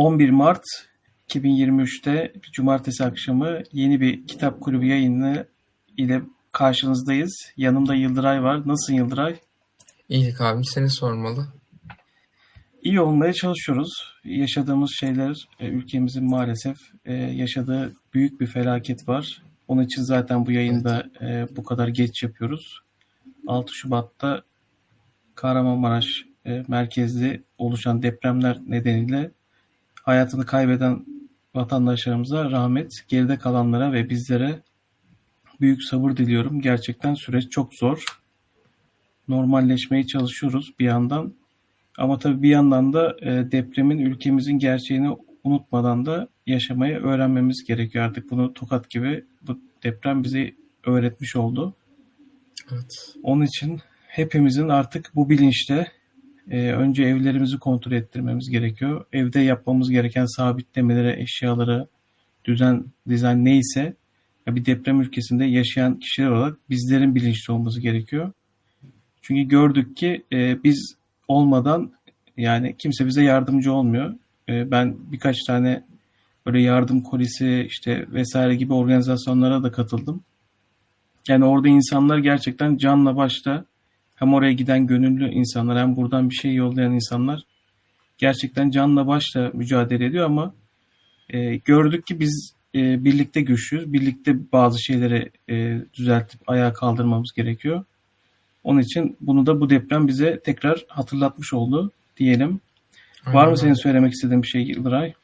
11 Mart 2023'te Cumartesi akşamı yeni bir kitap kulübü yayını ile karşınızdayız. Yanımda Yıldıray var. Nasılsın Yıldıray? İyilik abim seni sormalı. İyi olmaya çalışıyoruz. Yaşadığımız şeyler e, ülkemizin maalesef e, yaşadığı büyük bir felaket var. Onun için zaten bu yayında evet. bu kadar geç yapıyoruz. 6 Şubat'ta Kahramanmaraş e, merkezli oluşan depremler nedeniyle hayatını kaybeden vatandaşlarımıza rahmet, geride kalanlara ve bizlere büyük sabır diliyorum. Gerçekten süreç çok zor. Normalleşmeye çalışıyoruz bir yandan. Ama tabii bir yandan da e, depremin ülkemizin gerçeğini unutmadan da yaşamayı öğrenmemiz gerekiyor. Artık bunu tokat gibi bu deprem bize öğretmiş oldu. Evet. Onun için hepimizin artık bu bilinçle e, önce evlerimizi kontrol ettirmemiz gerekiyor. Evde yapmamız gereken sabitlemelere, eşyaları, düzen, dizayn neyse bir deprem ülkesinde yaşayan kişiler olarak bizlerin bilinçli olması gerekiyor. Çünkü gördük ki e, biz olmadan yani kimse bize yardımcı olmuyor. E, ben birkaç tane böyle yardım kolisi işte vesaire gibi organizasyonlara da katıldım. Yani orada insanlar gerçekten canla başla hem oraya giden gönüllü insanlar hem buradan bir şey yollayan insanlar gerçekten canla başla mücadele ediyor ama e, gördük ki biz e, birlikte güçlüyüz. Birlikte bazı şeyleri e, düzeltip ayağa kaldırmamız gerekiyor. Onun için bunu da bu deprem bize tekrar hatırlatmış oldu diyelim. Aynen. Var mı senin söylemek istediğin bir şey Yıldıray?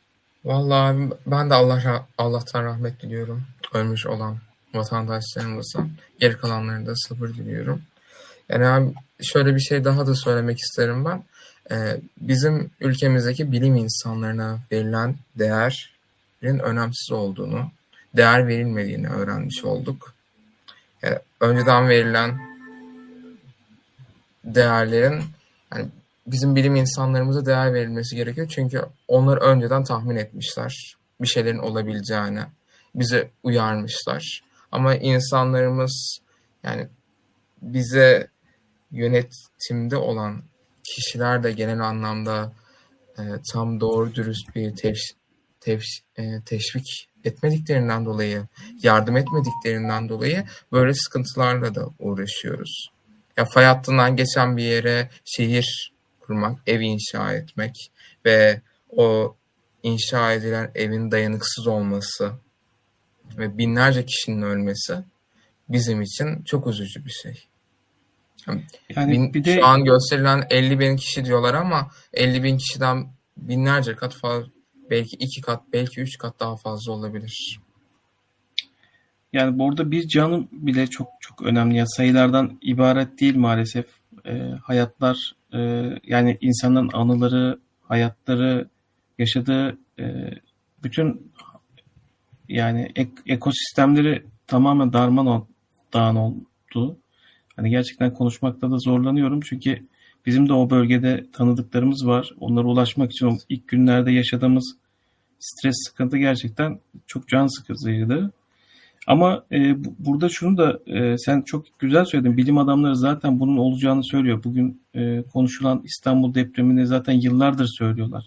Vallahi ben de Allah Allah'tan rahmet diliyorum. Ölmüş olan vatandaşlarımıza. Geri kalanlarına da sabır diliyorum. Yani şöyle bir şey daha da söylemek isterim ben. Ee, bizim ülkemizdeki bilim insanlarına verilen değerin önemsiz olduğunu, değer verilmediğini öğrenmiş olduk. Yani önceden verilen değerlerin yani bizim bilim insanlarımıza değer verilmesi gerekiyor. Çünkü onlar önceden tahmin etmişler bir şeylerin olabileceğini. Bize uyarmışlar. Ama insanlarımız yani bize yönetimde olan kişiler de genel anlamda e, tam doğru dürüst bir tevş, tevş, e, teşvik etmediklerinden dolayı, yardım etmediklerinden dolayı böyle sıkıntılarla da uğraşıyoruz. Ya fay hattından geçen bir yere şehir kurmak, ev inşa etmek ve o inşa edilen evin dayanıksız olması ve binlerce kişinin ölmesi bizim için çok üzücü bir şey. Yani bin, bir de şu an gösterilen 50 bin kişi diyorlar ama 50 bin kişiden binlerce kat fazla belki iki kat belki üç kat daha fazla olabilir. Yani burada bir canım bile çok çok önemli. Yani sayılardan ibaret değil maalesef. E, hayatlar e, yani insanların anıları, hayatları, yaşadığı e, bütün yani ek, ekosistemleri tamamen darman dağın oldu. Hani gerçekten konuşmakta da zorlanıyorum çünkü bizim de o bölgede tanıdıklarımız var. Onlara ulaşmak için o ilk günlerde yaşadığımız stres sıkıntı gerçekten çok can sıkıcıydı. Ama e, burada şunu da e, sen çok güzel söyledin. Bilim adamları zaten bunun olacağını söylüyor. Bugün e, konuşulan İstanbul depremini zaten yıllardır söylüyorlar.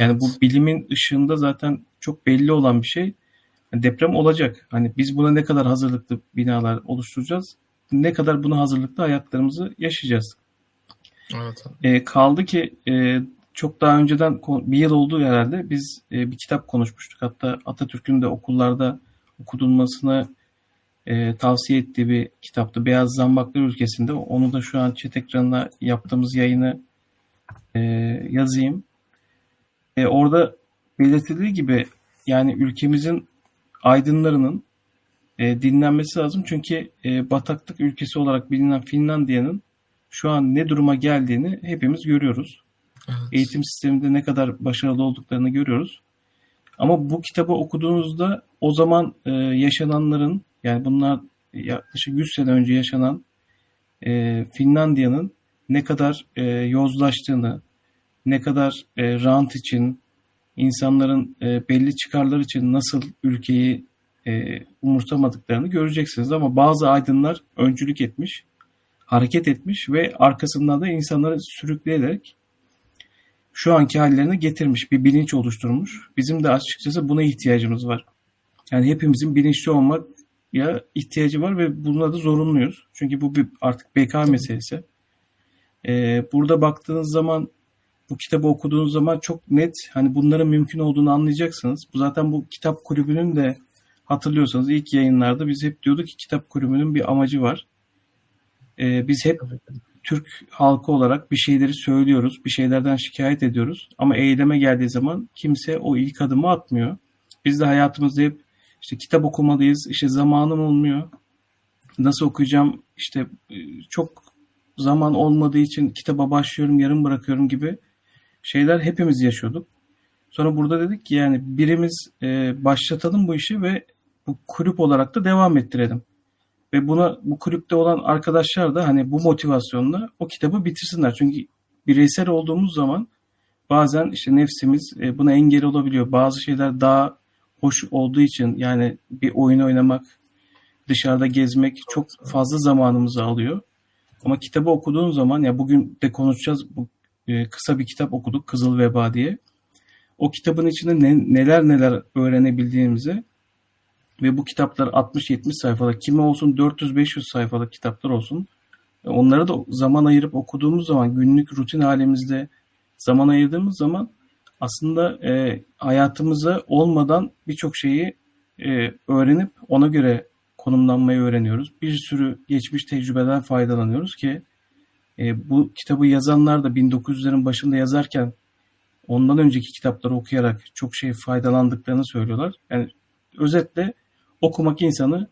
Yani evet. bu bilimin ışığında zaten çok belli olan bir şey. Yani deprem olacak. Hani biz buna ne kadar hazırlıklı binalar oluşturacağız? Ne kadar buna hazırlıklı hayatlarımızı yaşayacağız? Evet. E, kaldı ki e, çok daha önceden bir yıl oldu herhalde biz e, bir kitap konuşmuştuk. Hatta Atatürk'ün de okullarda okudulmasını e, tavsiye ettiği bir kitaptı. Beyaz Zambaklar Ülkesi'nde. Onu da şu an chat ekranına yaptığımız yayını e, yazayım. E, orada belirtildiği gibi yani ülkemizin aydınlarının e, dinlenmesi lazım. Çünkü e, bataklık ülkesi olarak bilinen Finlandiya'nın şu an ne duruma geldiğini hepimiz görüyoruz. Evet. Eğitim sisteminde ne kadar başarılı olduklarını görüyoruz. Ama bu kitabı okuduğunuzda o zaman e, yaşananların yani bunlar yaklaşık 100 sene önce yaşanan e, Finlandiya'nın ne kadar e, yozlaştığını, ne kadar e, rant için, insanların e, belli çıkarlar için nasıl ülkeyi e, umursamadıklarını göreceksiniz. Ama bazı aydınlar öncülük etmiş, hareket etmiş ve arkasından da insanları sürükleyerek şu anki hallerine getirmiş, bir bilinç oluşturmuş. Bizim de açıkçası buna ihtiyacımız var. Yani hepimizin bilinçli olmak ya ihtiyacı var ve buna da zorunluyuz. Çünkü bu bir artık beka meselesi. Ee, burada baktığınız zaman bu kitabı okuduğunuz zaman çok net hani bunların mümkün olduğunu anlayacaksınız. Bu zaten bu kitap kulübünün de hatırlıyorsanız ilk yayınlarda biz hep diyorduk ki kitap kulübünün bir amacı var. Ee, biz hep Türk halkı olarak bir şeyleri söylüyoruz, bir şeylerden şikayet ediyoruz. Ama eyleme geldiği zaman kimse o ilk adımı atmıyor. Biz de hayatımızda hep işte kitap okumalıyız, işte zamanım olmuyor. Nasıl okuyacağım, işte e, çok zaman olmadığı için kitaba başlıyorum, yarım bırakıyorum gibi şeyler hepimiz yaşıyorduk. Sonra burada dedik ki yani birimiz e, başlatalım bu işi ve bu kulüp olarak da devam ettirelim. Ve buna bu kulüpte olan arkadaşlar da hani bu motivasyonla o kitabı bitirsinler. Çünkü bireysel olduğumuz zaman bazen işte nefsimiz e, buna engel olabiliyor. Bazı şeyler daha hoş olduğu için yani bir oyun oynamak, dışarıda gezmek çok fazla zamanımızı alıyor. Ama kitabı okuduğun zaman ya bugün de konuşacağız bu e, kısa bir kitap okuduk Kızıl Veba diye. O kitabın içinde ne, neler neler öğrenebildiğimizi ve bu kitaplar 60-70 sayfalık, kimi olsun 400-500 sayfalık kitaplar olsun. Onlara da zaman ayırıp okuduğumuz zaman günlük rutin halimizde zaman ayırdığımız zaman aslında e, hayatımıza olmadan birçok şeyi e, öğrenip ona göre konumlanmayı öğreniyoruz. Bir sürü geçmiş tecrübeden faydalanıyoruz ki e, bu kitabı yazanlar da 1900'lerin başında yazarken ondan önceki kitapları okuyarak çok şey faydalandıklarını söylüyorlar. Yani özetle okumak insanı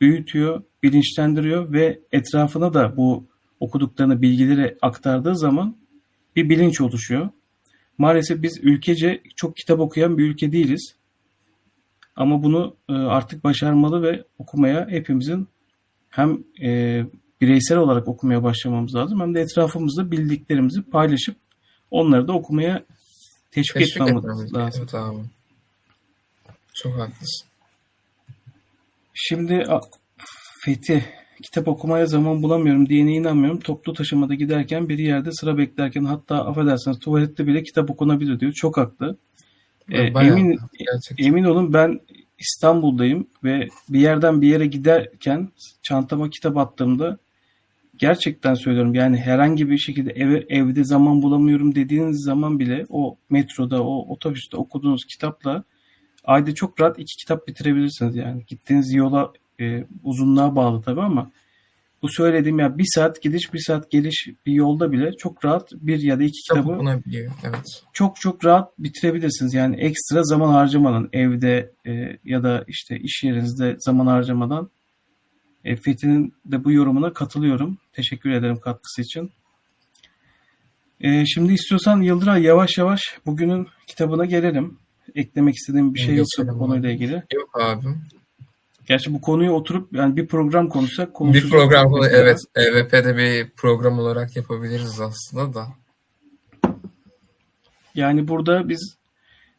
büyütüyor, bilinçlendiriyor ve etrafına da bu okuduklarını, bilgileri aktardığı zaman bir bilinç oluşuyor. Maalesef biz ülkece çok kitap okuyan bir ülke değiliz. Ama bunu e, artık başarmalı ve okumaya hepimizin hem e, bireysel olarak okumaya başlamamız lazım hem de etrafımızda bildiklerimizi paylaşıp onları da okumaya teşvik, teşvik etmemiz lazım. Evet abi. Çok haklısın. Şimdi Fethi kitap okumaya zaman bulamıyorum diyene inanmıyorum. Toplu taşımada giderken bir yerde sıra beklerken hatta affedersiniz tuvalette bile kitap okunabilir diyor. Çok haklı. Ee, emin, emin olun ben İstanbul'dayım ve bir yerden bir yere giderken çantama kitap attığımda gerçekten söylüyorum yani herhangi bir şekilde eve, evde zaman bulamıyorum dediğiniz zaman bile o metroda o otobüste okuduğunuz kitapla ayda çok rahat iki kitap bitirebilirsiniz yani. Gittiğiniz yola e, uzunluğa bağlı tabii ama bu söylediğim ya bir saat gidiş bir saat geliş bir yolda bile çok rahat bir ya da iki kitabı evet. çok çok rahat bitirebilirsiniz. Yani ekstra zaman harcamadan evde e, ya da işte iş yerinizde zaman harcamadan e, Fethi'nin de bu yorumuna katılıyorum. Teşekkür ederim katkısı için. E, şimdi istiyorsan Yıldıray yavaş yavaş bugünün kitabına gelelim eklemek istediğim bir şey yoksa bu konuyla ilgili. Yok abi. Gerçi bu konuyu oturup yani bir program konuşsak konuşuruz. Bir program konu evet EVP'de bir program olarak yapabiliriz aslında da. Yani burada biz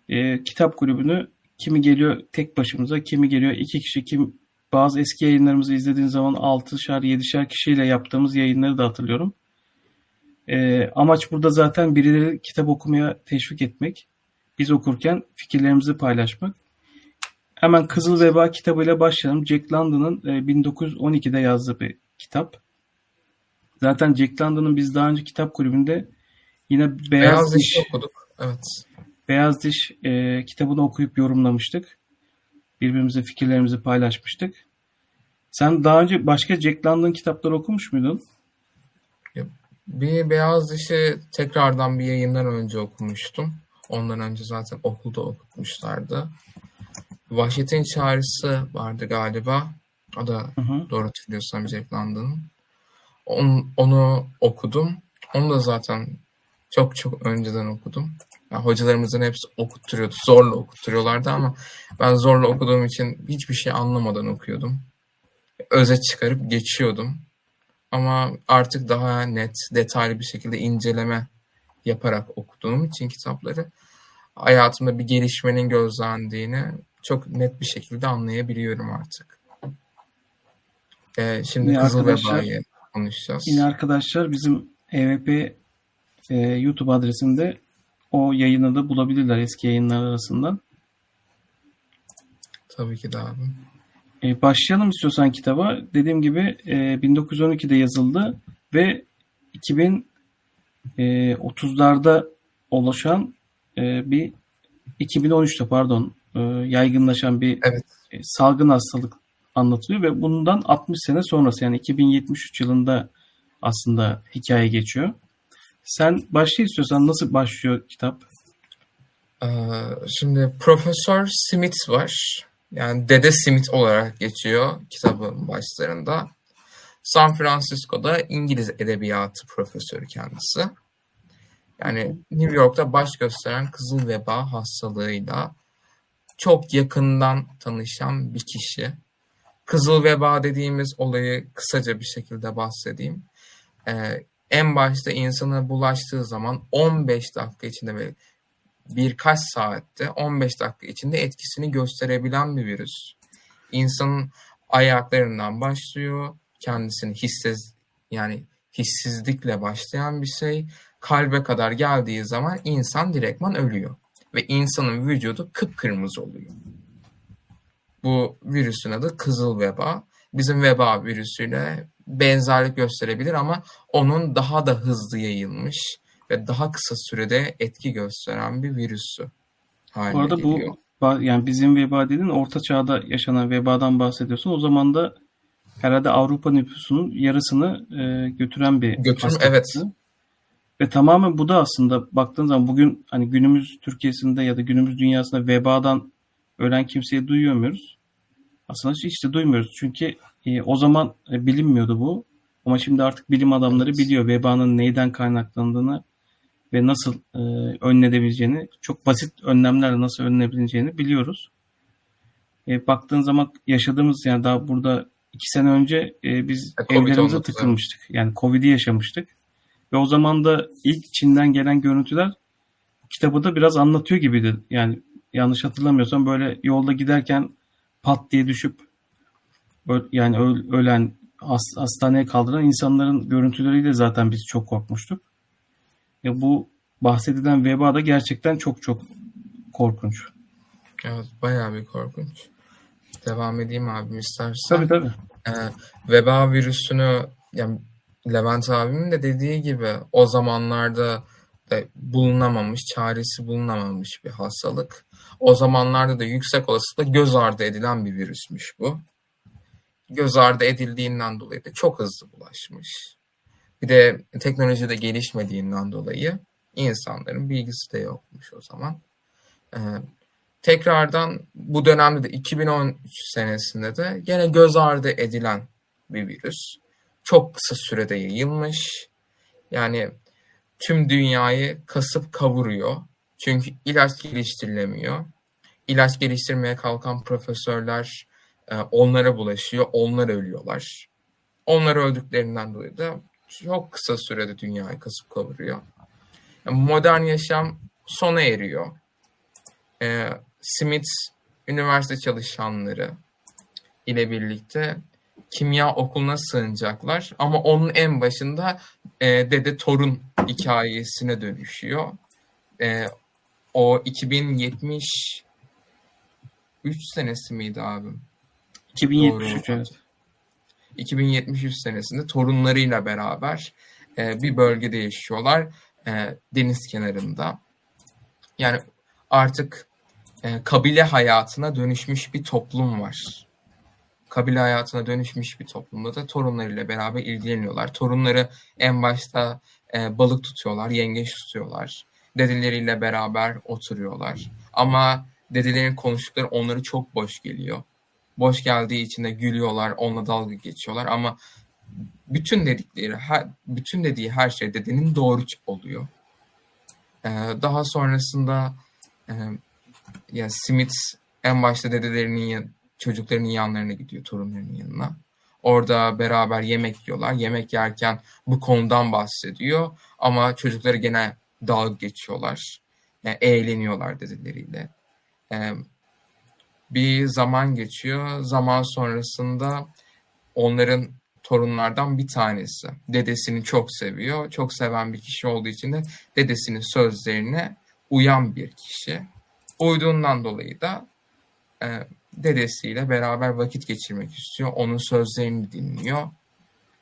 e, kitap kulübünü kimi geliyor tek başımıza, kimi geliyor iki kişi, kim bazı eski yayınlarımızı izlediğin zaman 6'şer 7'şer kişiyle yaptığımız yayınları da hatırlıyorum. E, amaç burada zaten birileri kitap okumaya teşvik etmek biz okurken fikirlerimizi paylaşmak. Hemen Kızıl Veba kitabıyla başlayalım. Jack London'ın 1912'de e, yazdığı bir kitap. Zaten Jack London'ın biz daha önce kitap kulübünde yine Beyaz, Beyaz Diş okuduk. Evet. Beyaz Diş e, kitabını okuyup yorumlamıştık. Birbirimize fikirlerimizi paylaşmıştık. Sen daha önce başka Jack London kitapları okumuş muydun? Bir Beyaz Diş'i tekrardan bir yayından önce okumuştum. Ondan önce zaten okulda okutmuşlardı. Vahşetin Çağrısı vardı galiba. O da hı hı. doğru hatırlıyorsam Jack London'ın. On, onu okudum. Onu da zaten çok çok önceden okudum. Yani hocalarımızın hepsi okutturuyordu. Zorla okutturuyorlardı ama ben zorla okuduğum için hiçbir şey anlamadan okuyordum. Özet çıkarıp geçiyordum. Ama artık daha net, detaylı bir şekilde inceleme yaparak okuduğum için kitapları hayatımda bir gelişmenin gözlendiğini çok net bir şekilde anlayabiliyorum artık. Ee, şimdi yine Kızıl Veba'yı konuşacağız. Yine arkadaşlar bizim EVP e, YouTube adresinde o yayını da bulabilirler eski yayınlar arasından. Tabii ki de abi. E, başlayalım istiyorsan kitaba. Dediğim gibi e, 1912'de yazıldı ve 2030'larda e, ulaşan e, bir 2013'te pardon e, yaygınlaşan bir evet. e, salgın hastalık anlatılıyor ve bundan 60 sene sonrası yani 2073 yılında aslında hikaye geçiyor. Sen başla istiyorsan nasıl başlıyor kitap? Ee, şimdi Profesör Smith var. Yani Dede Smith olarak geçiyor kitabın başlarında. San Francisco'da İngiliz edebiyatı profesörü kendisi. Yani New York'ta baş gösteren kızıl veba hastalığıyla çok yakından tanışan bir kişi. Kızıl veba dediğimiz olayı kısaca bir şekilde bahsedeyim. Ee, en başta insana bulaştığı zaman 15 dakika içinde ve birkaç saatte 15 dakika içinde etkisini gösterebilen bir virüs. İnsanın ayaklarından başlıyor, kendisini hissiz yani hissizlikle başlayan bir şey kalbe kadar geldiği zaman insan direktman ölüyor ve insanın vücudu kıpkırmızı oluyor. Bu virüsün adı kızıl veba. Bizim veba virüsüyle benzerlik gösterebilir ama onun daha da hızlı yayılmış ve daha kısa sürede etki gösteren bir virüsü bu arada geliyor. Bu yani bizim veba dediğin orta çağda yaşanan vebadan bahsediyorsun. O zaman da herhalde Avrupa nüfusunun yarısını e, götüren bir Götürüm, evet. Ve tamamen bu da aslında baktığın zaman bugün hani günümüz Türkiye'sinde ya da günümüz dünyasında vebadan ölen kimseyi duyuyor muyuz? Aslında hiç de duymuyoruz. Çünkü e, o zaman e, bilinmiyordu bu. Ama şimdi artık bilim adamları evet. biliyor vebanın neyden kaynaklandığını ve nasıl e, önlenebileceğini, çok basit önlemlerle nasıl önlenebileceğini biliyoruz. E, baktığın zaman yaşadığımız yani daha burada iki sene önce e, biz e, evlerimize tıkılmıştık. Yani Covid'i yaşamıştık. Ve o zaman da ilk Çin'den gelen görüntüler kitabı da biraz anlatıyor gibiydi. Yani yanlış hatırlamıyorsam böyle yolda giderken pat diye düşüp yani ölen hastaneye kaldıran insanların görüntüleriyle zaten biz çok korkmuştuk. Ya bu bahsedilen veba da gerçekten çok çok korkunç. Evet bayağı bir korkunç. Devam edeyim abim istersen. Tabii tabii. Ee, veba virüsünü yani Levent abimin de dediği gibi o zamanlarda da bulunamamış, çaresi bulunamamış bir hastalık. O zamanlarda da yüksek olasılıkla göz ardı edilen bir virüsmüş bu. Göz ardı edildiğinden dolayı da çok hızlı bulaşmış. Bir de teknoloji de gelişmediğinden dolayı insanların bilgisi de yokmuş o zaman. Ee, tekrardan bu dönemde de 2013 senesinde de gene göz ardı edilen bir virüs. Çok kısa sürede yayılmış. Yani tüm dünyayı kasıp kavuruyor. Çünkü ilaç geliştirilemiyor. İlaç geliştirmeye kalkan profesörler e, onlara bulaşıyor, onlar ölüyorlar. Onlar öldüklerinden dolayı da çok kısa sürede dünyayı kasıp kavuruyor. Modern yaşam sona eriyor. E, Smith üniversite çalışanları ile birlikte kimya okuluna sığınacaklar. Ama onun en başında e, dede torun hikayesine dönüşüyor. E, o 2073 senesi miydi abim? 2073 evet. 2073 senesinde torunlarıyla beraber e, bir bölgede yaşıyorlar. E, deniz kenarında. Yani artık e, kabile hayatına dönüşmüş bir toplum var. Kabile hayatına dönüşmüş bir toplumda da torunlarıyla beraber ilgileniyorlar. Torunları en başta e, balık tutuyorlar, yengeç tutuyorlar. Dedeleriyle beraber oturuyorlar. Ama dedelerin konuştukları onları çok boş geliyor boş geldiği için de gülüyorlar, onunla dalga geçiyorlar ama bütün dedikleri, her, bütün dediği her şey dedenin doğru oluyor. Ee, daha sonrasında e, ya Smith en başta dedelerinin çocuklarının yanlarına gidiyor, torunlarının yanına. Orada beraber yemek yiyorlar. Yemek yerken bu konudan bahsediyor ama çocukları gene dalga geçiyorlar. Yani eğleniyorlar dedeleriyle. Ee, bir zaman geçiyor. Zaman sonrasında onların torunlardan bir tanesi. Dedesini çok seviyor. Çok seven bir kişi olduğu için de dedesinin sözlerine uyan bir kişi. Uyduğundan dolayı da e, dedesiyle beraber vakit geçirmek istiyor. Onun sözlerini dinliyor.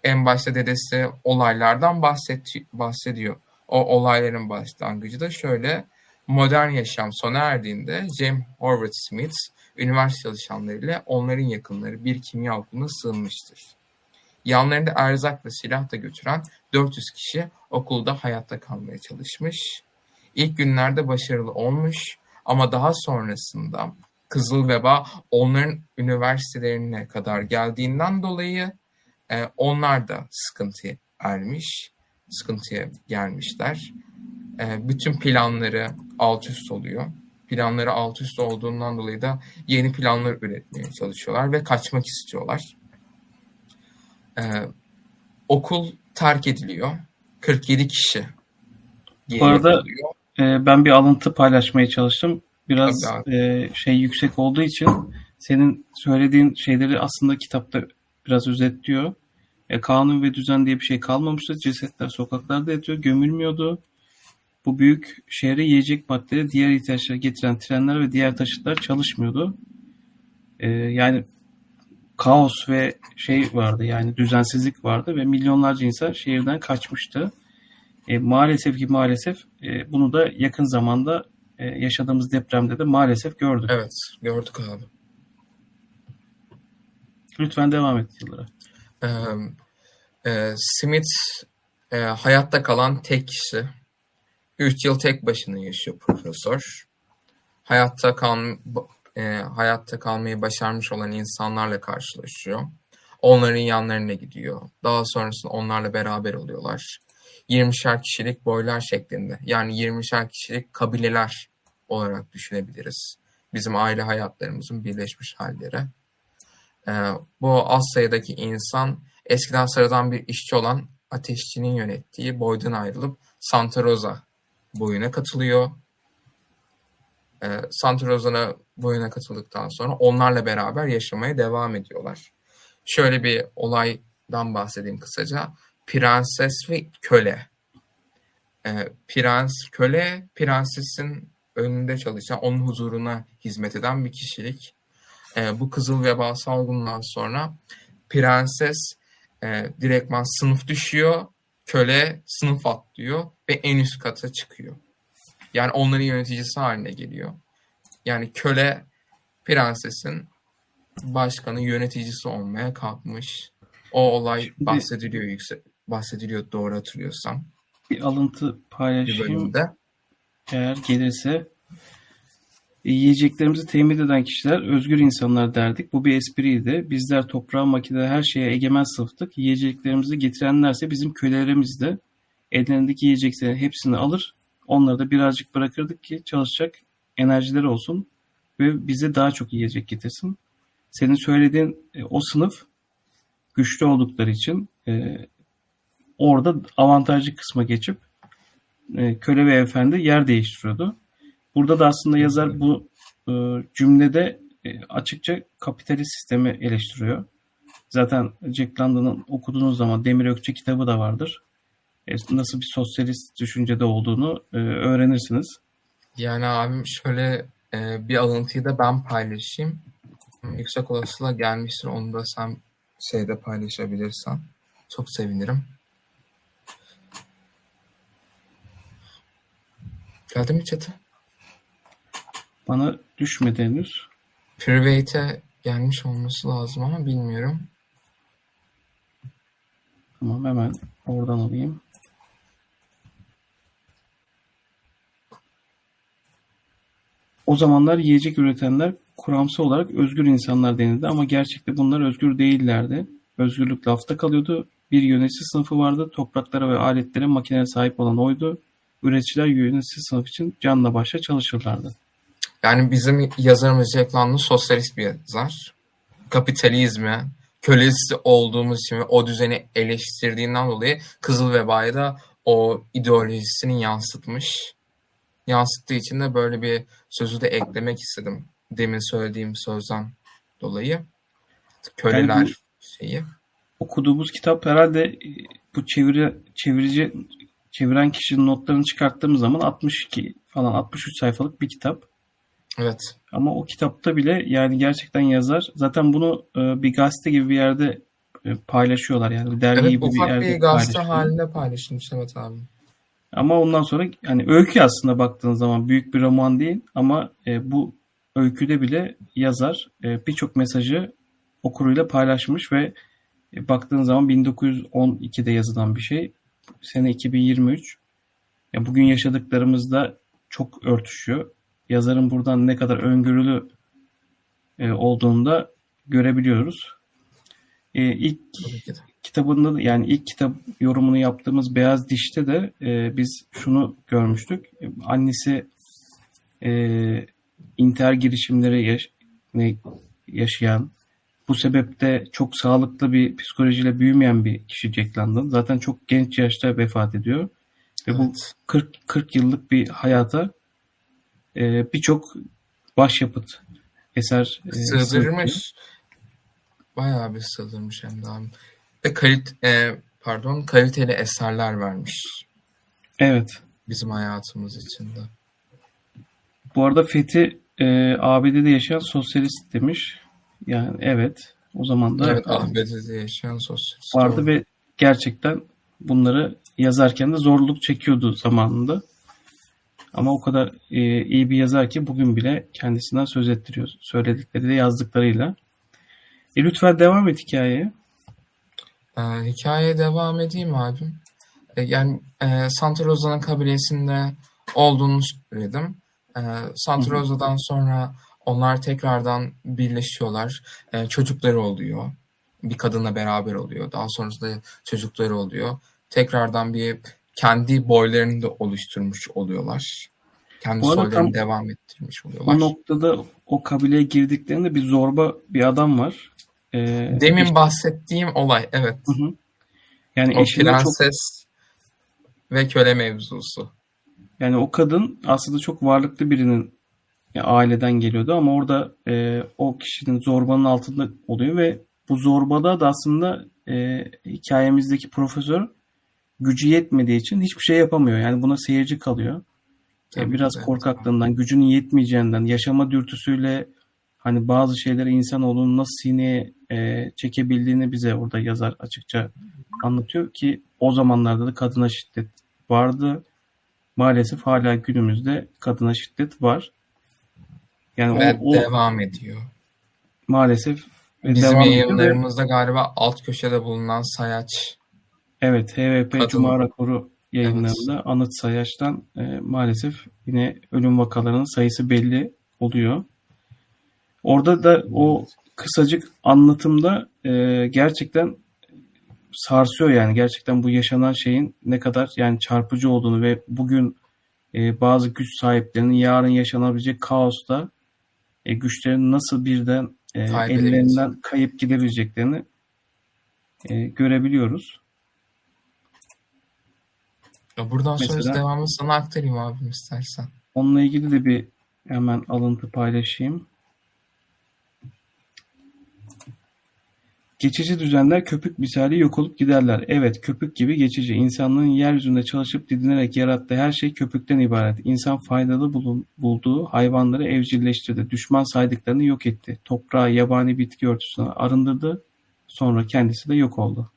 En başta dedesi olaylardan bahset, bahsediyor. O olayların başlangıcı da şöyle. Modern yaşam sona erdiğinde James Horvath Smith üniversite çalışanlarıyla onların yakınları bir kimya okuluna sığınmıştır. Yanlarında erzak ve silah da götüren 400 kişi okulda hayatta kalmaya çalışmış. İlk günlerde başarılı olmuş ama daha sonrasında Kızıl Veba onların üniversitelerine kadar geldiğinden dolayı e, onlar da sıkıntıya ermiş, sıkıntıya gelmişler. E, bütün planları alt üst oluyor. Planları alt üst olduğundan dolayı da yeni planlar üretmeye çalışıyorlar ve kaçmak istiyorlar. E, okul terk ediliyor. 47 kişi. Bu arada e, ben bir alıntı paylaşmaya çalıştım. Biraz e, şey yüksek olduğu için senin söylediğin şeyleri aslında kitapta biraz özetliyor. E, kanun ve düzen diye bir şey kalmamıştı. Cesetler sokaklarda yatıyor, gömülmüyordu. Bu büyük şehre yiyecek maddeleri, diğer ihtiyaçları getiren trenler ve diğer taşıtlar çalışmıyordu. E, yani kaos ve şey vardı yani düzensizlik vardı ve milyonlarca insan şehirden kaçmıştı. E, maalesef ki maalesef e, bunu da yakın zamanda e, yaşadığımız depremde de maalesef gördük. Evet gördük abi. Lütfen devam et Yıldıray. Ee, e, Smith e, hayatta kalan tek kişi. 3 yıl tek başına yaşıyor profesör. Hayatta kal e, hayatta kalmayı başarmış olan insanlarla karşılaşıyor. Onların yanlarına gidiyor. Daha sonrasında onlarla beraber oluyorlar. 20'şer kişilik boylar şeklinde. Yani 20'şer kişilik kabileler olarak düşünebiliriz. Bizim aile hayatlarımızın birleşmiş halleri. Ee, bu az sayıdaki insan eskiden sıradan bir işçi olan ateşçinin yönettiği boydan ayrılıp Santa Rosa boyuna katılıyor. Ee, Santa Rosa'na boyuna katıldıktan sonra onlarla beraber yaşamaya devam ediyorlar. Şöyle bir olaydan bahsedeyim kısaca. Prenses ve köle. Ee, prens, köle, prensesin önünde çalışan, onun huzuruna hizmet eden bir kişilik. E, bu kızıl veba salgından sonra prenses e, direktman sınıf düşüyor, köle sınıf atlıyor ve en üst kata çıkıyor. Yani onların yöneticisi haline geliyor. Yani köle prensesin başkanı yöneticisi olmaya kalkmış. O olay Şimdi, bahsediliyor yüksek bahsediliyor doğru hatırlıyorsam. Bir alıntı paylaşayım. Bir. Eğer gelirse yiyeceklerimizi temin eden kişiler özgür insanlar derdik. Bu bir espriydi. Bizler toprağa, makinede her şeye egemen sınıftık. Yiyeceklerimizi getirenlerse bizim kölelerimizdi. Ellerindeki yiyeceklerin hepsini alır. Onları da birazcık bırakırdık ki çalışacak enerjileri olsun ve bize daha çok yiyecek getirsin. Senin söylediğin e, o sınıf güçlü oldukları için e, orada avantajlı kısma geçip e, köle ve efendi yer değiştiriyordu. Burada da aslında yazar bu e, cümlede e, açıkça kapitalist sistemi eleştiriyor. Zaten Jack London'ın okuduğunuz zaman Demir Ökçe kitabı da vardır. E, nasıl bir sosyalist düşüncede olduğunu e, öğrenirsiniz. Yani abim şöyle e, bir alıntıyı da ben paylaşayım. Yüksek olasılığa gelmiştir. Onu da sen şeyde paylaşabilirsen çok sevinirim. Geldi mi çatı? Bana düşmedi henüz. Private'e gelmiş olması lazım ama bilmiyorum. Tamam hemen oradan alayım. O zamanlar yiyecek üretenler kuramsal olarak özgür insanlar denildi ama gerçekte bunlar özgür değillerdi. Özgürlük lafta kalıyordu. Bir yönetici sınıfı vardı. Topraklara ve aletlere makineye sahip olan oydu. Üreticiler yönetici sınıf için canla başla çalışırlardı. Yani bizim yazarımız Jack London sosyalist bir yazar. Kapitalizmi, kölesi olduğumuz için ve o düzeni eleştirdiğinden dolayı Kızıl Veba'yı da o ideolojisini yansıtmış. Yansıttığı için de böyle bir sözü de eklemek istedim. Demin söylediğim sözden dolayı. Köleler yani şeyi. Okuduğumuz kitap herhalde bu çeviri çevirici çeviren kişinin notlarını çıkarttığımız zaman 62 falan 63 sayfalık bir kitap. Evet. Ama o kitapta bile yani gerçekten yazar. Zaten bunu e, bir gazete gibi bir yerde e, paylaşıyorlar yani dergi Evet gibi ufak bir yerde bir gazete halinde paylaşılmış evet abi. Ama ondan sonra yani öykü aslında baktığın zaman büyük bir roman değil ama e, bu öyküde bile yazar e, birçok mesajı okuruyla paylaşmış ve e, baktığın zaman 1912'de yazılan bir şey. Sene 2023. Ya bugün yaşadıklarımızda çok örtüşüyor. Yazarın buradan ne kadar öngörülü e, olduğunu da görebiliyoruz. E, ilk kitabında da yani ilk kitap yorumunu yaptığımız Beyaz Diş'te de e, biz şunu görmüştük. E, Annesi e, intihar girişimleri yaş- yaşayan, bu sebeple çok sağlıklı bir psikolojiyle büyümeyen bir kişi Jack London. Zaten çok genç yaşta vefat ediyor. Ve bu Evet. 40 40 yıllık bir hayata e, birçok başyapıt eser e. Sığdırmış. Bayağı bir sığdırmış hem de abi. Ve kalit e, pardon kaliteli eserler vermiş Evet. bizim hayatımız içinde. Bu arada Fethi e, ABD'de yaşayan sosyalist demiş. Yani evet. O zaman da Evet ABD'de yaşayan sosyalist. vardı doğru. ve gerçekten bunları yazarken de zorluk çekiyordu zamanında. Ama o kadar e, iyi bir yazar ki bugün bile kendisinden söz ettiriyor. Söyledikleri de yazdıklarıyla. E, lütfen devam et hikayeye. Ee, hikayeye devam edeyim abim. Ee, yani e, Santa Rosa'nın kabilesinde olduğunu söyledim. Ee, Santa. Rosa'dan sonra onlar tekrardan birleşiyorlar. Ee, çocukları oluyor. Bir kadınla beraber oluyor. Daha sonrasında çocukları oluyor. Tekrardan bir kendi boylarını da oluşturmuş oluyorlar. Kendi soylarını devam ettirmiş O oluyorlar. noktada o kabileye girdiklerinde bir zorba bir adam var. E, Demin eş- bahsettiğim olay evet. Hı hı. Yani O eşine çok prenses ve köle mevzusu. Yani o kadın aslında çok varlıklı birinin ya, aileden geliyordu ama orada e, o kişinin zorbanın altında oluyor ve bu zorbada da aslında e, hikayemizdeki profesör gücü yetmediği için hiçbir şey yapamıyor. Yani buna seyirci kalıyor. E, Tabii biraz korkaklığından, gücünün yetmeyeceğinden, yaşama dürtüsüyle hani bazı şeyleri insanoğlunun nasıl sineye e, çekebildiğini bize orada yazar açıkça anlatıyor ki o zamanlarda da kadına şiddet vardı. Maalesef hala günümüzde kadına şiddet var. Yani Ve o, o devam ediyor. maalesef ve Bizim devam yayınlarımızda galiba alt köşede bulunan sayaç evet HVP kadın. Cuma raporu Evet. yayınlarında Anıt Sayaç'tan e, maalesef yine ölüm vakalarının sayısı belli oluyor. Orada da o kısacık anlatımda e, gerçekten sarsıyor yani gerçekten bu yaşanan şeyin ne kadar yani çarpıcı olduğunu ve bugün e, bazı güç sahiplerinin yarın yaşanabilecek kaosta e, güçlerin nasıl birden e, ellerinden kayıp gidebileceklerini e, görebiliyoruz. Ya Buradan Mesela devamını sana aktarayım abim istersen. onunla ilgili de bir hemen alıntı paylaşayım. Geçici düzenler köpük misali yok olup giderler. Evet köpük gibi geçici. İnsanlığın yeryüzünde çalışıp didinerek yarattığı her şey köpükten ibaret. İnsan faydalı bulun, bulduğu hayvanları evcilleştirdi. Düşman saydıklarını yok etti. Toprağı yabani bitki örtüsüne arındırdı. Sonra kendisi de yok oldu.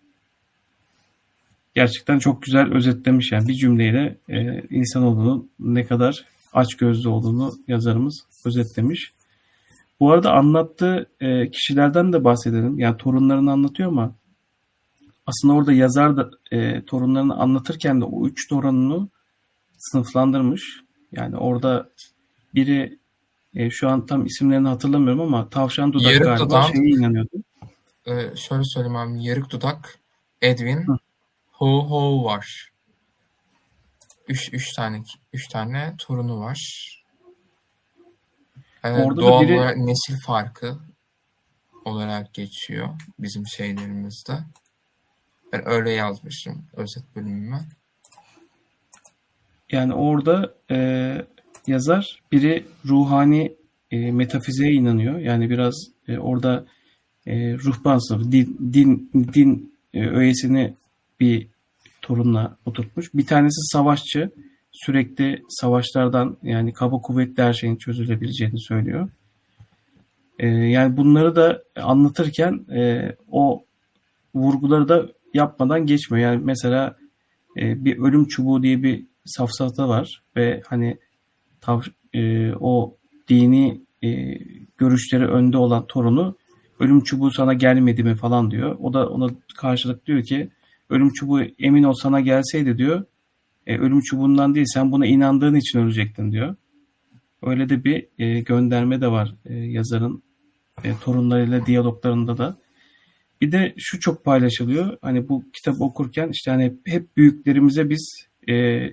Gerçekten çok güzel özetlemiş yani bir cümleyle e, insanoğlunun ne kadar açgözlü olduğunu yazarımız özetlemiş. Bu arada anlattığı e, kişilerden de bahsedelim. Yani torunlarını anlatıyor ama aslında orada yazar da e, torunlarını anlatırken de o üç torununu sınıflandırmış. Yani orada biri e, şu an tam isimlerini hatırlamıyorum ama tavşan dudak Yarık galiba dudağın şeye inanıyordu. e, şöyle söyleyeyim abi. Yarık dudak, Edwin, Hı. Ho Ho var. Üç, üç tane üç tane torunu var. E, Orada da doğal biri olarak nesil farkı olarak geçiyor bizim şeylerimizde. Ben öyle yazmışım özet bölümüme. Yani orada e, yazar biri ruhani e, metafiziğe inanıyor. Yani biraz e, orada e, ruhban sınıfı, din, din, din e, öğesini bir torunla oturtmuş. Bir tanesi savaşçı. Sürekli savaşlardan yani kaba kuvvetli her şeyin çözülebileceğini söylüyor. E, yani bunları da anlatırken e, o vurguları da yapmadan geçmiyor. Yani mesela e, bir ölüm çubuğu diye bir safsata var ve hani tav, e, o dini e, görüşleri önde olan torunu ölüm çubuğu sana gelmedi mi falan diyor. O da ona karşılık diyor ki ölüm çubuğu emin ol sana gelseydi diyor. E, ölüm çubuğundan değil sen buna inandığın için ölecektin diyor. Öyle de bir e, gönderme de var e, yazarın e, torunlarıyla diyaloglarında da. Bir de şu çok paylaşılıyor. Hani bu kitap okurken işte hani hep büyüklerimize biz e,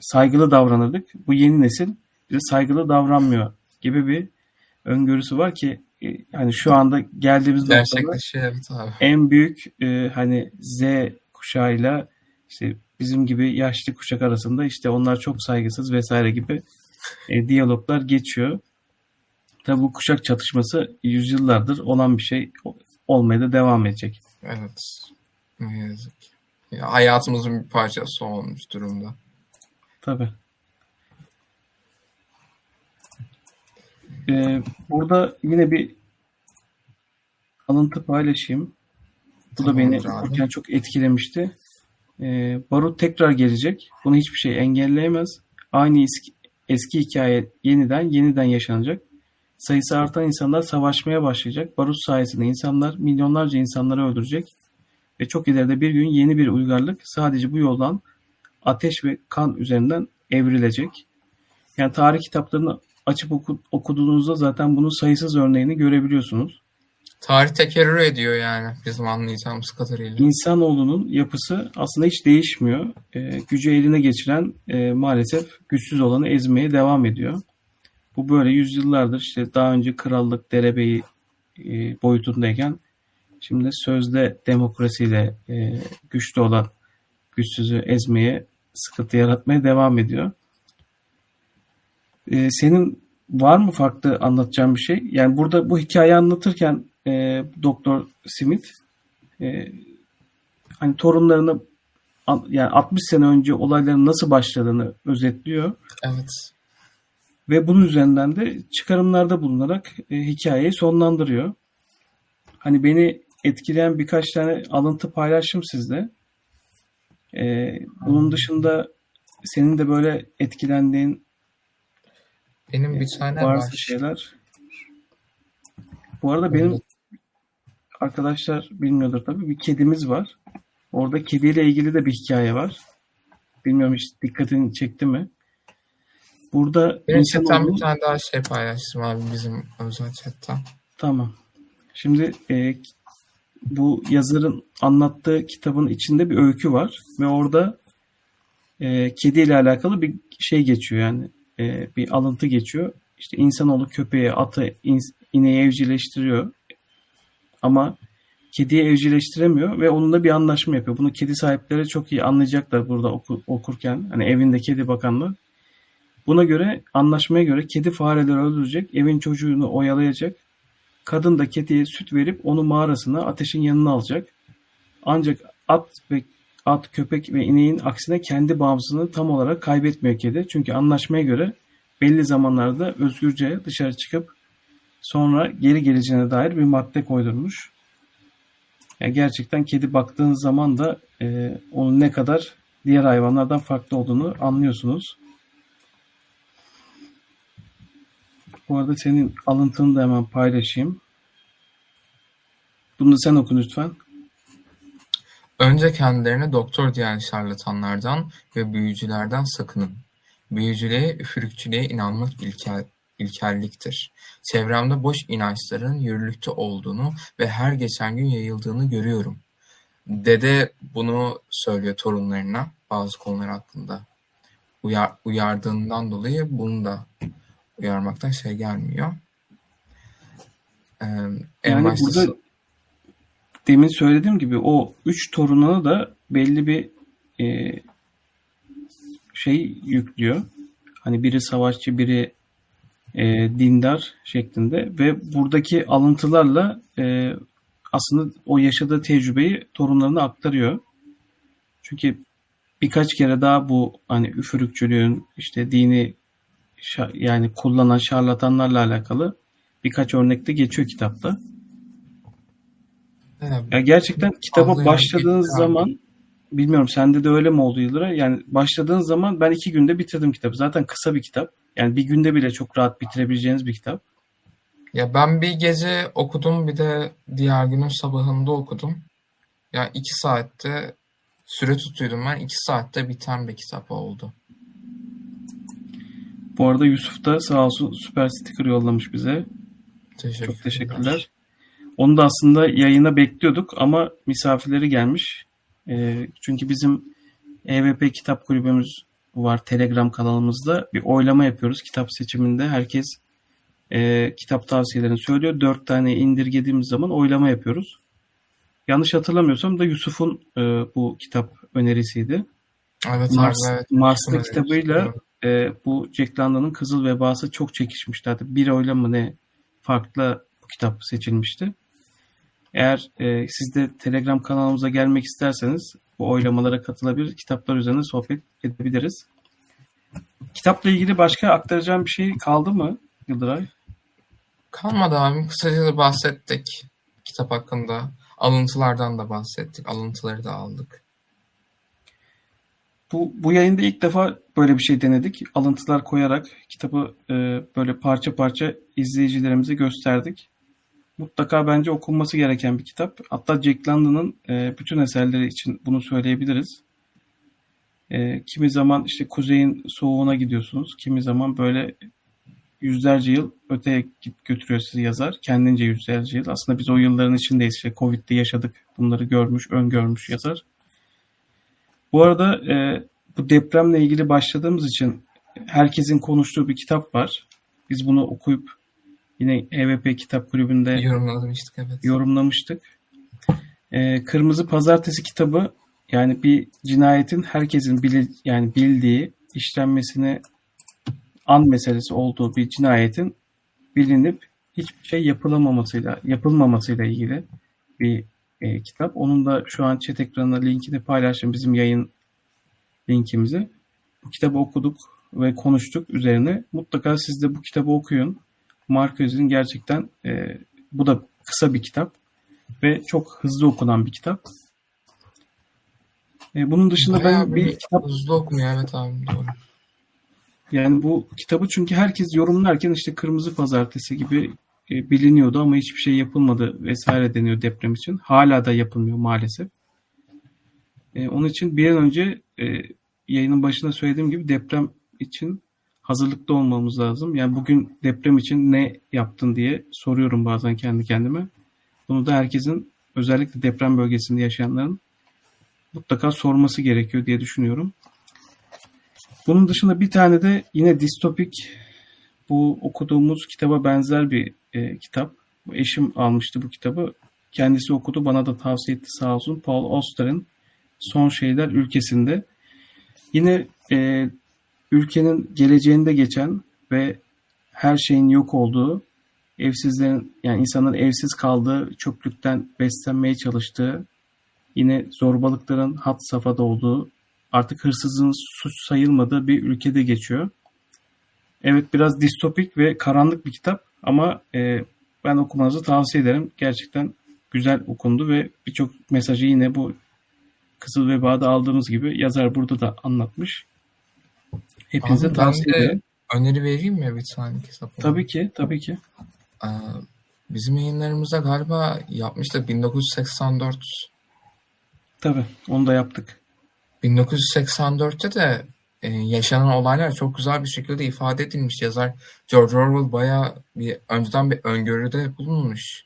saygılı davranırdık. Bu yeni nesil bize saygılı davranmıyor gibi bir öngörüsü var ki e, hani şu anda geldiğimiz noktada evet abi. en büyük e, hani Z kuşağıyla işte bizim gibi yaşlı kuşak arasında işte onlar çok saygısız vesaire gibi e, diyaloglar geçiyor. Tabi bu kuşak çatışması yüzyıllardır olan bir şey olmaya da devam edecek. Evet. Ne yazık Ya, hayatımızın bir parçası olmuş durumda. Tabii. Ee, burada yine bir alıntı paylaşayım. Bu da beni okurken çok etkilemişti. Ee, Barut tekrar gelecek. Bunu hiçbir şey engelleyemez. Aynı eski, eski hikaye yeniden yeniden yaşanacak. Sayısı artan insanlar savaşmaya başlayacak. Barut sayesinde insanlar milyonlarca insanları öldürecek. Ve çok ileride bir gün yeni bir uygarlık sadece bu yoldan ateş ve kan üzerinden evrilecek. Yani tarih kitaplarını açıp oku, okuduğunuzda zaten bunun sayısız örneğini görebiliyorsunuz. Tarih tekerrür ediyor yani bizim anlayacağımız kadarıyla. İnsanoğlunun yapısı aslında hiç değişmiyor. E, gücü eline geçiren e, maalesef güçsüz olanı ezmeye devam ediyor. Bu böyle yüzyıllardır işte daha önce krallık, derebeyi e, boyutundayken şimdi sözde demokrasiyle e, güçlü olan güçsüzü ezmeye, sıkıntı yaratmaya devam ediyor. E, senin var mı farklı anlatacağın bir şey? Yani burada bu hikayeyi anlatırken e, Doktor Smith e, hani torunlarını yani 60 sene önce olayların nasıl başladığını özetliyor. Evet. Ve bunun üzerinden de çıkarımlarda bulunarak e, hikayeyi sonlandırıyor. Hani beni etkileyen birkaç tane alıntı paylaştım sizde. E, bunun dışında senin de böyle etkilendiğin benim bir tane varsa var. şeyler. Bu arada benim arkadaşlar bilmiyordur tabii bir kedimiz var. Orada kediyle ilgili de bir hikaye var. Bilmiyorum hiç dikkatini çekti mi? Burada Benim chatten bir tane daha şey paylaştım abi bizim özel chatten. Tamam. Şimdi e, bu yazarın anlattığı kitabın içinde bir öykü var ve orada e, kedi ile alakalı bir şey geçiyor yani e, bir alıntı geçiyor. İşte insanoğlu köpeği, atı, in, ineği evcilleştiriyor ama kediyi evcilleştiremiyor ve onunla bir anlaşma yapıyor. Bunu kedi sahipleri çok iyi anlayacaklar burada oku, okurken. Hani evinde kedi bakanlar. Buna göre anlaşmaya göre kedi fareleri öldürecek, evin çocuğunu oyalayacak. Kadın da kediye süt verip onu mağarasına ateşin yanına alacak. Ancak at ve at, köpek ve ineğin aksine kendi bağımsızlığını tam olarak kaybetmiyor kedi. Çünkü anlaşmaya göre belli zamanlarda özgürce dışarı çıkıp sonra geri geleceğine dair bir madde koydurmuş. Yani gerçekten kedi baktığınız zaman da e, onun ne kadar diğer hayvanlardan farklı olduğunu anlıyorsunuz. Bu arada senin alıntını da hemen paylaşayım. Bunu da sen oku lütfen. Önce kendilerine doktor diyen şarlatanlardan ve büyücülerden sakının. Büyücülüğe, üfürükçülüğe inanmak ilkel, ilkelliktir. Çevremde boş inançların yürürlükte olduğunu ve her geçen gün yayıldığını görüyorum. Dede bunu söylüyor torunlarına bazı konular hakkında. Uyar, uyardığından dolayı bunu da uyarmaktan şey gelmiyor. Ee, yani başta... burada demin söylediğim gibi o üç torununa da belli bir e, şey yüklüyor. Hani biri savaşçı, biri e, dindar şeklinde ve buradaki alıntılarla e, aslında o yaşadığı tecrübeyi torunlarına aktarıyor. Çünkü birkaç kere daha bu hani üfürükçülüğün işte dini yani kullanan şarlatanlarla alakalı birkaç örnekte geçiyor kitapta. Evet. Ya gerçekten kitaba başladığınız zaman bilmiyorum sende de öyle mi oldu Yıldıray? Yani başladığın zaman ben iki günde bitirdim kitabı. Zaten kısa bir kitap. Yani bir günde bile çok rahat bitirebileceğiniz bir kitap. Ya ben bir gece okudum bir de diğer günün sabahında okudum. Ya iki saatte süre tutuydum ben. iki saatte biten bir kitap oldu. Bu arada Yusuf da sağ olsun süper sticker yollamış bize. Teşekkür Çok teşekkürler. Onu da aslında yayına bekliyorduk ama misafirleri gelmiş. E, çünkü bizim EVP Kitap Kulübümüz var Telegram kanalımızda. Bir oylama yapıyoruz kitap seçiminde. Herkes e, kitap tavsiyelerini söylüyor. Dört tane indirgediğimiz zaman oylama yapıyoruz. Yanlış hatırlamıyorsam da Yusuf'un e, bu kitap önerisiydi. Evet, Mars, evet. Marslı kitabıyla e, bu Jack London'ın Kızıl Vebası çok çekişmişti. Hatta bir oylama ne farklı bu kitap seçilmişti. Eğer e, siz de Telegram kanalımıza gelmek isterseniz bu oylamalara katılabilir, kitaplar üzerine sohbet edebiliriz. Kitapla ilgili başka aktaracağım bir şey kaldı mı Yıldıray? Kalmadı abi. Kısaca da bahsettik kitap hakkında. Alıntılardan da bahsettik. Alıntıları da aldık. Bu, bu yayında ilk defa böyle bir şey denedik. Alıntılar koyarak kitabı e, böyle parça parça izleyicilerimize gösterdik mutlaka bence okunması gereken bir kitap. Hatta Jack London'ın e, bütün eserleri için bunu söyleyebiliriz. E, kimi zaman işte kuzeyin soğuğuna gidiyorsunuz. Kimi zaman böyle yüzlerce yıl öteye götürüyor sizi yazar. Kendince yüzlerce yıl. Aslında biz o yılların içindeyiz. İşte Covid'de yaşadık. Bunları görmüş, öngörmüş yazar. Bu arada e, bu depremle ilgili başladığımız için herkesin konuştuğu bir kitap var. Biz bunu okuyup Yine EVP Kitap Kulübü'nde yorumlamıştık. Evet. yorumlamıştık. Ee, Kırmızı Pazartesi kitabı yani bir cinayetin herkesin bili, yani bildiği işlenmesine an meselesi olduğu bir cinayetin bilinip hiçbir şey yapılamamasıyla yapılmamasıyla ilgili bir e, kitap. Onun da şu an chat ekranına linkini paylaştım bizim yayın linkimizi. Bu kitabı okuduk ve konuştuk üzerine. Mutlaka siz de bu kitabı okuyun. Marquez'in gerçekten e, bu da kısa bir kitap ve çok hızlı okunan bir kitap. E, bunun dışında Bayağı ben bir, bir kitap... Hızlı okumuyor evet abi doğru. Yani bu kitabı çünkü herkes yorumlarken işte Kırmızı Pazartesi gibi e, biliniyordu ama hiçbir şey yapılmadı vesaire deniyor deprem için. Hala da yapılmıyor maalesef. E, onun için bir an önce e, yayının başında söylediğim gibi deprem için hazırlıklı olmamız lazım. Yani bugün deprem için ne yaptın diye soruyorum bazen kendi kendime. Bunu da herkesin özellikle deprem bölgesinde yaşayanların mutlaka sorması gerekiyor diye düşünüyorum. Bunun dışında bir tane de yine distopik bu okuduğumuz kitaba benzer bir e, kitap. Eşim almıştı bu kitabı. Kendisi okudu bana da tavsiye etti sağ olsun. Paul Auster'in Son Şeyler Ülkesinde. Yine e, ülkenin geleceğinde geçen ve her şeyin yok olduğu, evsizlerin yani insanın evsiz kaldığı, çöplükten beslenmeye çalıştığı, yine zorbalıkların hat safhada olduğu, artık hırsızın suç sayılmadığı bir ülkede geçiyor. Evet biraz distopik ve karanlık bir kitap ama e, ben okumanızı tavsiye ederim. Gerçekten güzel okundu ve birçok mesajı yine bu Kızıl Veba'da aldığımız gibi yazar burada da anlatmış. Hepinize Abi tavsiye ederim. Öneri vereyim mi bir tane kitap? Tabii ki, tabii ki. Ee, bizim yayınlarımızda galiba yapmıştık 1984. Tabii, onu da yaptık. 1984'te de e, yaşanan olaylar çok güzel bir şekilde ifade edilmiş. Yazar George Orwell bayağı bir önceden bir öngörüde bulunmuş.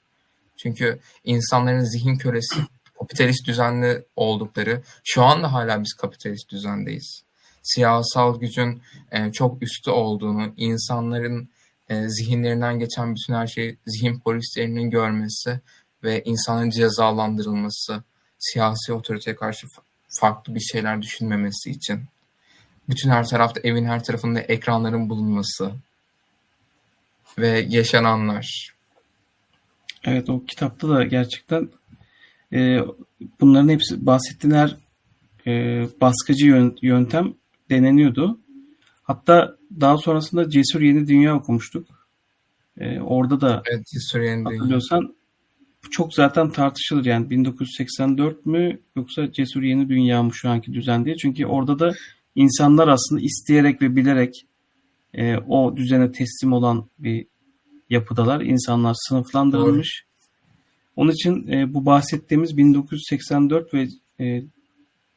Çünkü insanların zihin kölesi kapitalist düzenli oldukları, şu anda hala biz kapitalist düzendeyiz siyasal gücün e, çok üstü olduğunu, insanların e, zihinlerinden geçen bütün her şeyi zihin polislerinin görmesi ve insanın cezalandırılması, siyasi otoriteye karşı farklı bir şeyler düşünmemesi için. Bütün her tarafta, evin her tarafında ekranların bulunması ve yaşananlar. Evet o kitapta da gerçekten e, bunların hepsi bahsettiğin her e, baskıcı yöntem deneniyordu. Hatta daha sonrasında Cesur Yeni Dünya okumuştuk. E, orada da evet, Cesur Yeni hatırlıyorsan çok zaten tartışılır yani 1984 mü yoksa Cesur Yeni Dünya mı şu anki düzen diye. Çünkü orada da insanlar aslında isteyerek ve bilerek e, o düzene teslim olan bir yapıdalar. İnsanlar sınıflandırılmış. Doğru. Onun için e, bu bahsettiğimiz 1984 ve e,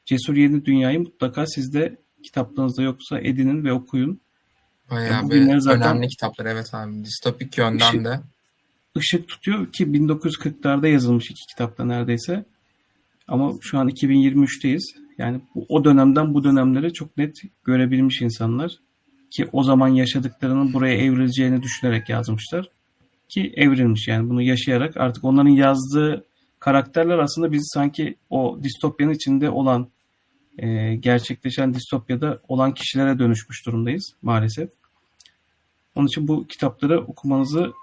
Cesur Yeni Dünya'yı mutlaka siz de kitaplarınızda yoksa edinin ve okuyun. Bayağı bir zaten önemli kitaplar evet abi. Distopik yönden ışık, de. Işık tutuyor ki 1940'larda yazılmış iki kitapta neredeyse. Ama şu an 2023'teyiz. Yani bu, o dönemden bu dönemlere çok net görebilmiş insanlar. Ki o zaman yaşadıklarının buraya evrileceğini düşünerek yazmışlar. Ki evrilmiş yani bunu yaşayarak artık onların yazdığı karakterler aslında biz sanki o distopyanın içinde olan e, gerçekleşen distopyada olan kişilere dönüşmüş durumdayız maalesef. Onun için bu kitapları okumanızı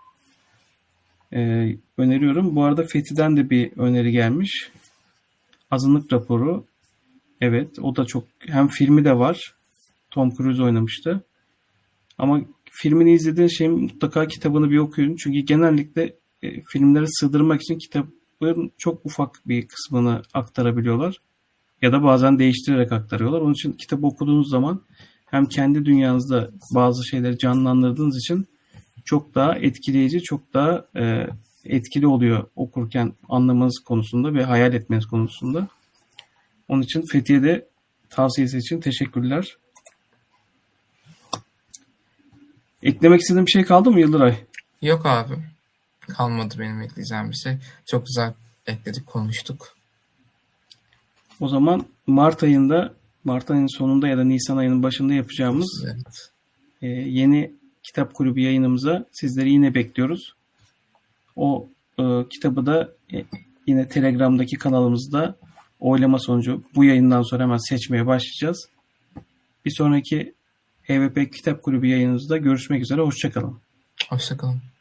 e, öneriyorum. Bu arada Fethi'den de bir öneri gelmiş. Azınlık raporu. Evet o da çok hem filmi de var. Tom Cruise oynamıştı. Ama filmini izlediğin şeyin mutlaka kitabını bir okuyun. Çünkü genellikle e, filmleri sığdırmak için kitabın çok ufak bir kısmını aktarabiliyorlar. Ya da bazen değiştirerek aktarıyorlar. Onun için kitabı okuduğunuz zaman hem kendi dünyanızda bazı şeyleri canlandırdığınız için çok daha etkileyici, çok daha e, etkili oluyor okurken anlamanız konusunda ve hayal etmeniz konusunda. Onun için Fethiye'de tavsiyesi için teşekkürler. Eklemek istediğin bir şey kaldı mı Yıldıray? Yok abi. Kalmadı benim ekleyeceğim bir şey. Çok güzel ekledik, konuştuk. O zaman Mart ayında, Mart ayının sonunda ya da Nisan ayının başında yapacağımız evet. e, yeni kitap kulübü yayınımıza sizleri yine bekliyoruz. O e, kitabı da e, yine Telegram'daki kanalımızda oylama sonucu bu yayından sonra hemen seçmeye başlayacağız. Bir sonraki HVP Kitap Kulübü yayınımızda görüşmek üzere. Hoşçakalın. Hoşçakalın.